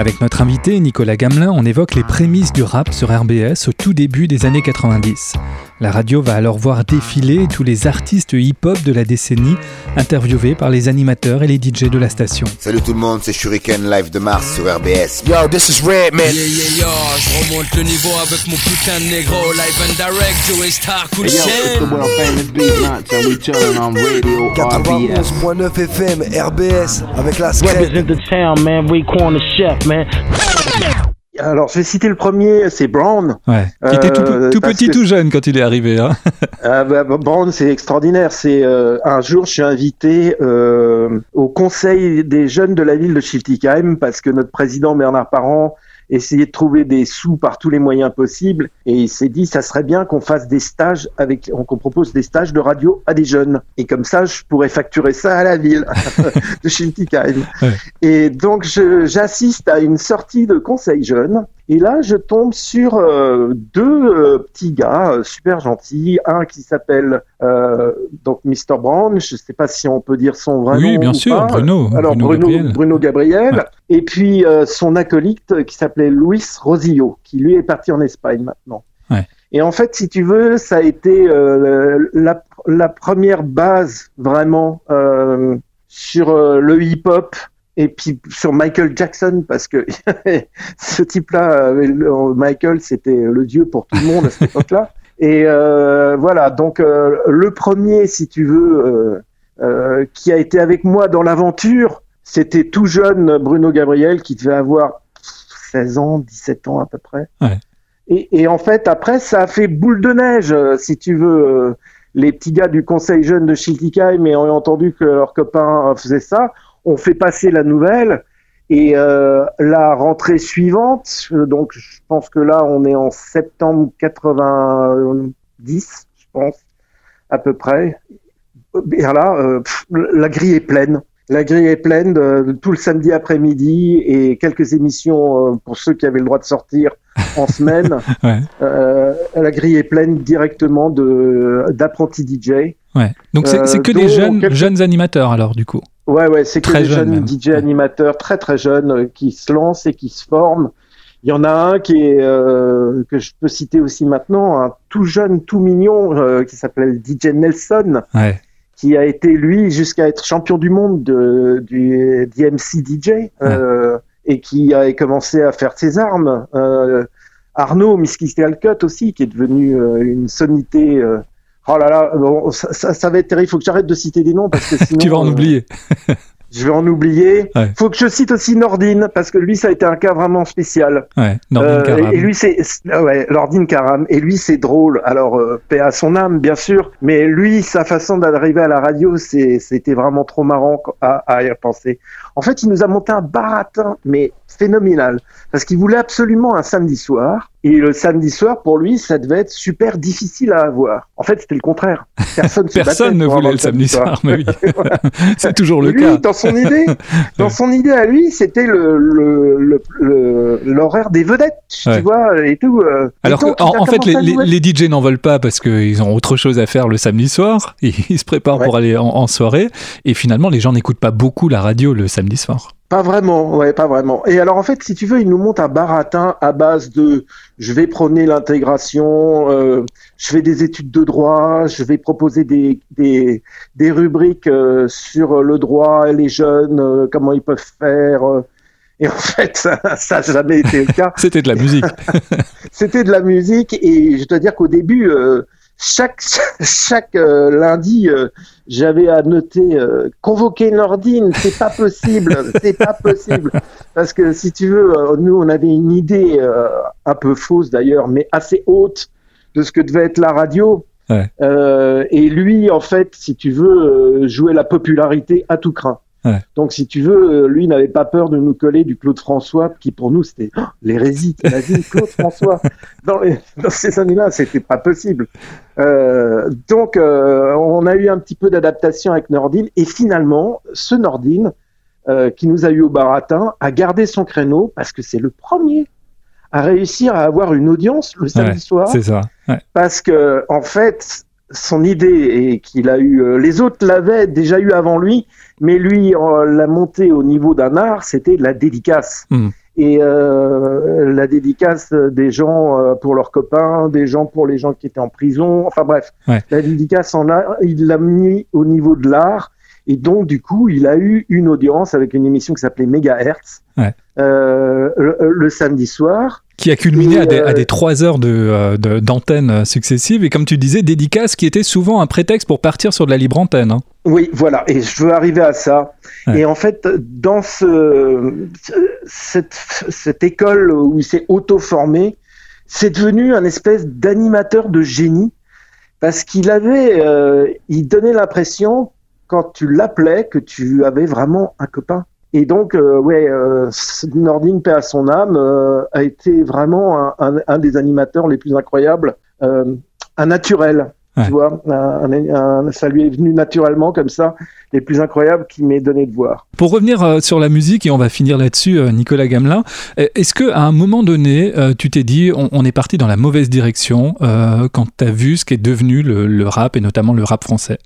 Avec notre invité Nicolas Gamelin, on évoque les prémices du rap sur RBS au tout début des années 90. La radio va alors voir défiler tous les artistes hip-hop de la décennie, interviewés par les animateurs et les DJ de la station. Salut tout le monde, c'est Shuriken live de Mars sur RBS. Yo, this is Red Man. Yeah, yeah, yo, je remonte le niveau avec mon putain de négro, live and direct, Joey Star, cool Hey, yo, it's the world famous Beat Nuts, and we chillin' on radio RBS. 91.9 FM, RBS, avec la scène. Represent the town, man. We corner chef, Alors, je vais citer le premier, c'est Brown. Ouais. Qui était tout, Euh, tout petit, que- tout jeune quand il est arrivé. Hein. Ah, bah, bah, Brown, c'est extraordinaire. C'est euh, un jour, je suis invité euh, au conseil des jeunes de la ville de Schiltigheim parce que notre président Bernard Parent essayait de trouver des sous par tous les moyens possibles et il s'est dit ça serait bien qu'on fasse des stages avec qu'on propose des stages de radio à des jeunes et comme ça je pourrais facturer ça à la ville de Schiltigheim. Ouais. Et donc j'assiste à une sortie de conseil jeune et là, je tombe sur euh, deux euh, petits gars euh, super gentils. Un qui s'appelle donc Mr Brown. Je ne sais pas si on peut dire son vrai nom. oui, bien ou sûr, pas. Bruno. Alors Bruno Bruno, Gabriel. Bruno Gabriel. Ouais. Et puis son acolyte qui s'appelait Luis Rosillo, qui lui est parti en Espagne maintenant. Ouais. Et en fait, si tu veux, ça a été la, la première base vraiment sur le hip-hop et puis sur Michael Jackson parce que ce type-là, euh, Michael, c'était le dieu pour tout le monde à cette époque-là. Et euh, voilà, donc euh, le premier, si tu veux, euh, euh, qui a été avec moi dans l'aventure, c'était tout jeune Bruno Gabriel qui devait avoir 16 ans, 17 ans à peu près. Ouais. Et, et en fait, après, ça a fait boule de neige, euh, si tu veux. les petits gars du conseil jeune de Schiltigheim ayant entendu que leurs copains euh, faisaient ça, ont fait passer la nouvelle. Et euh, la rentrée suivante, euh, donc je pense que là, on est en septembre 90, je pense, à peu près. Et là, euh, pff, la grille est pleine. La grille est pleine de, de tout le samedi après-midi et quelques émissions euh, pour ceux qui avaient le droit de sortir en semaine. Ouais. Euh, la grille est pleine directement de d'apprentis DJ. Ouais. Donc c'est Euh, que des dont jeunes, quelques- jeunes animateurs alors du coup. Ouais, ouais, c'est que des jeune, jeunes. DJ animateurs très très jeunes euh, qui se lancent et qui se forment. Il y en a un qui est euh, que je peux citer aussi maintenant, un tout jeune, tout mignon euh, qui s'appelle DJ Nelson, Ouais. qui a été lui jusqu'à être champion du monde de, du DMC DJ euh, et qui a commencé à faire ses armes. Euh, Arnaud Miskistel Cut aussi, qui est devenu euh, une sommité. Oh là là, bon, ça, ça, ça va être terrible. Il faut que j'arrête de citer des noms parce que sinon Tu vas en euh, oublier. je vais en oublier. Ouais. Faut que je cite aussi Nordine parce que lui, ça a été un cas vraiment spécial. Ouais. Nordine Euh, Karam. et lui, c'est c'est- ah ouais, Nordine Karam. Et lui, c'est drôle. Alors, euh, paix à son âme, bien sûr. Mais lui, sa façon d'arriver à la radio, c'était vraiment trop marrant à, à y repenser. En fait, il nous a monté un baratin, mais phénoménal, parce qu'il voulait absolument un samedi soir. Et le samedi soir, pour lui, ça devait être super difficile à avoir. En fait, c'était le contraire. Personne, ne voulait le samedi soir, mais oui. C'est toujours le lui, cas. dans son idée, dans son idée à lui, c'était le le- le- le- l'horaire des vedettes, Ouais. tu vois, et tout. euh. Et Alors donc, a en fait, les, DJ n'en veulent pas parce qu'ils ont autre chose à faire le samedi soir. Et ils se préparent Ouais. pour aller en, en soirée. Et finalement, les gens n'écoutent pas beaucoup la radio le samedi soir. Pas vraiment, ouais, pas vraiment. Et alors en fait, si tu veux, il nous monte un baratin à base de, je vais prôner l'intégration, euh, je fais des études de droit, je vais proposer des des, des rubriques euh, sur le droit, les jeunes, euh, comment ils peuvent faire. Et en fait, ça n'a jamais été le cas. C'était de la musique. C'était de la musique et je dois dire qu'au début, euh, chaque chaque euh, lundi, euh, j'avais à noter convoquer Nordine, c'est pas possible, c'est pas possible parce que si tu veux, nous on avait une idée un peu fausse d'ailleurs, mais assez haute de ce que devait être la radio. Ouais. Et lui, en fait, si tu veux, jouait la popularité à tout craint. Ouais. Donc, si tu veux, euh, lui n'avait pas peur de nous coller du Claude François, qui pour nous c'était oh, l'hérésie. T'imagines Claude François dans, les- dans ces années-là, c'était pas possible. Euh, donc, euh, on a eu un petit peu d'adaptation avec Nordine, et finalement, ce Nordine euh, qui nous a eu au baratin a gardé son créneau parce que c'est le premier à réussir à avoir une audience le samedi Ouais, soir C'est ça. Ouais. parce que en fait son idée et qu'il a eu euh, les autres l'avaient déjà eu avant lui mais lui euh, l'a monté au niveau d'un art c'était la dédicace Mm. et euh, la dédicace des gens euh, pour leurs copains, des gens pour les gens qui étaient en prison. Enfin bref, Ouais. la dédicace en a, il l'a mis au niveau de l'art. Et donc, du coup, il a eu une audience avec une émission qui s'appelait Megahertz Ouais. euh, le, le samedi soir. Qui a culminé Et, à, des, à euh, des trois heures de, euh, de- d'antenne successives. Et comme tu disais, dédicace qui était souvent un prétexte pour partir sur de la libre antenne. hein. Oui, voilà. Et je veux arriver à ça. Ouais. Et en fait, dans ce, cette, cette école où il s'est auto-formé, c'est devenu un espèce d'animateur de génie parce qu'il avait, euh, il donnait l'impression quand tu l'appelais que tu avais vraiment un copain. Et donc, euh, ouais, euh, Nordine, paix à son âme, euh, a été vraiment un, un, un des animateurs les plus incroyables, euh, un naturel. Ouais. Tu vois, un, ça lui est venu naturellement comme ça, les plus incroyables qu'il m'ait donné de voir. Pour revenir euh, sur la musique, et on va finir là-dessus, Nicolas Gamelin, est-ce que à un moment donné, tu t'es dit, on, on est parti dans la mauvaise direction quand tu as vu ce qui est devenu le, le rap, et notamment le rap français?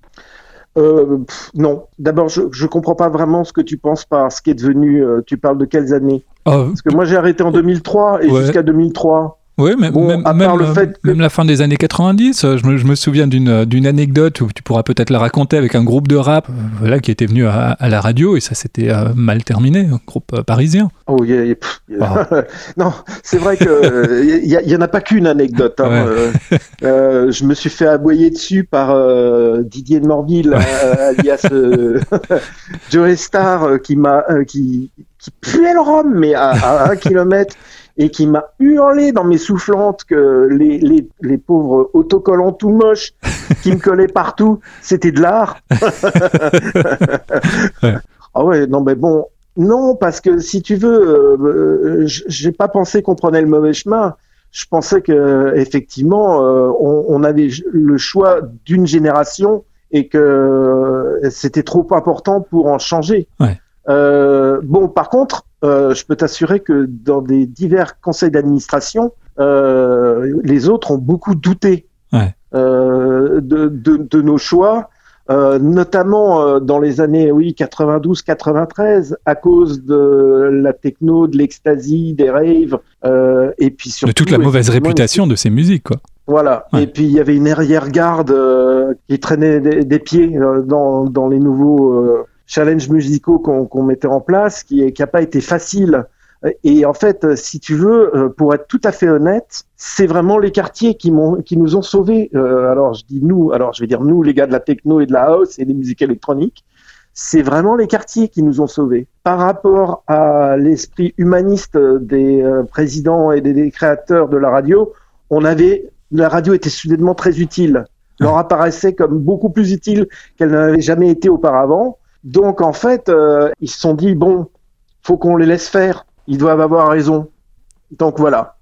Euh, pff, non, d'abord, je, je comprends pas vraiment ce que tu penses par ce qui est devenu. euh, tu parles de quelles années? Oh, Parce que moi, j'ai arrêté en 2003 et Ouais. jusqu'à 2003. Oui, mais Bon, même, le euh, fait que- même la fin des années 90, euh, je me, je me souviens d'une euh, d'une anecdote où tu pourras peut-être la raconter avec un groupe de rap voilà, qui était venu à, à la radio et ça s'était euh, mal terminé, un groupe euh, parisien. Oh, il y a- il y a- pff, il y a- Ah. non, c'est vrai que euh, il y, a- il y en a pas qu'une anecdote. hein. Ouais. Euh, je me suis fait aboyer dessus par Didier de Morville, alias Joe Star, qui m'a, qui, qui puait le rhum, mais à, à un kilomètre, et qui m'a hurlé dans mes soufflantes que les, les, les pauvres autocollants tout moches qui me collaient partout, c'était de l'art. Ouais. Ah ouais, non, mais bon, non, parce que si tu veux, euh, euh, j'ai pas pensé qu'on prenait le mauvais chemin. Je pensais que effectivement, euh, on, on avait le choix d'une génération et que euh, c'était trop important pour en changer. Ouais. Euh, bon, par contre, euh, je peux t'assurer que dans des divers conseils d'administration, euh, les autres ont beaucoup douté Ouais. euh, de, de, de nos choix. Euh, notamment euh, dans les années oui 92-93 à cause de la techno, de l'ecstasy, des raves euh, et puis surtout de toute la mauvaise réputation de ces musiques, quoi. Voilà. Ouais. Et puis il y avait une arrière-garde euh, qui traînait des, des pieds euh, dans, dans les nouveaux euh, challenges musicaux qu'on qu'on mettait en place, qui n'a pas été facile. Et en fait, si tu veux, euh, pour être tout à fait honnête, c'est vraiment les quartiers qui, m'ont, qui nous ont sauvés. Euh, alors je dis nous, alors je vais dire nous, les gars de la techno et de la house et des musiques électroniques. C'est vraiment les quartiers qui nous ont sauvés. Par rapport à l'esprit humaniste des euh, présidents et des, des créateurs de la radio, on avait la radio était soudainement très utile, leur apparaissait comme beaucoup plus utile qu'elle n'avait jamais été auparavant. Donc en fait, euh, ils se sont dit bon, faut qu'on les laisse faire. Ils doivent avoir raison. Donc voilà,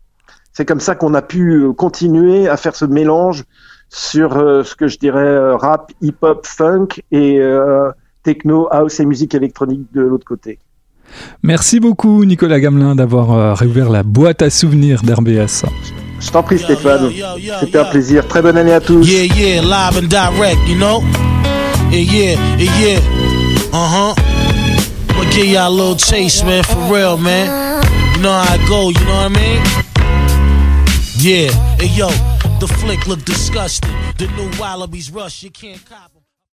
c'est comme ça qu'on a pu euh, continuer à faire ce mélange sur euh, ce que je dirais euh, rap, hip-hop, funk et euh, techno, house et musique électronique de l'autre côté. Merci beaucoup, Nicolas Gamelin, d'avoir euh, réouvert la boîte à souvenirs d'RBS. Je t'en prie Stéphane, c'était un plaisir. Très bonne année à tous. Yeah, yeah, live and direct, you know? Yeah, yeah. Uh huh. I'ma give y'all a little taste, man, for real, man. You know how I go, you know what I mean? Yeah, hey yo, the flick look disgusting. The new Wallabies rush, you can't cop 'em.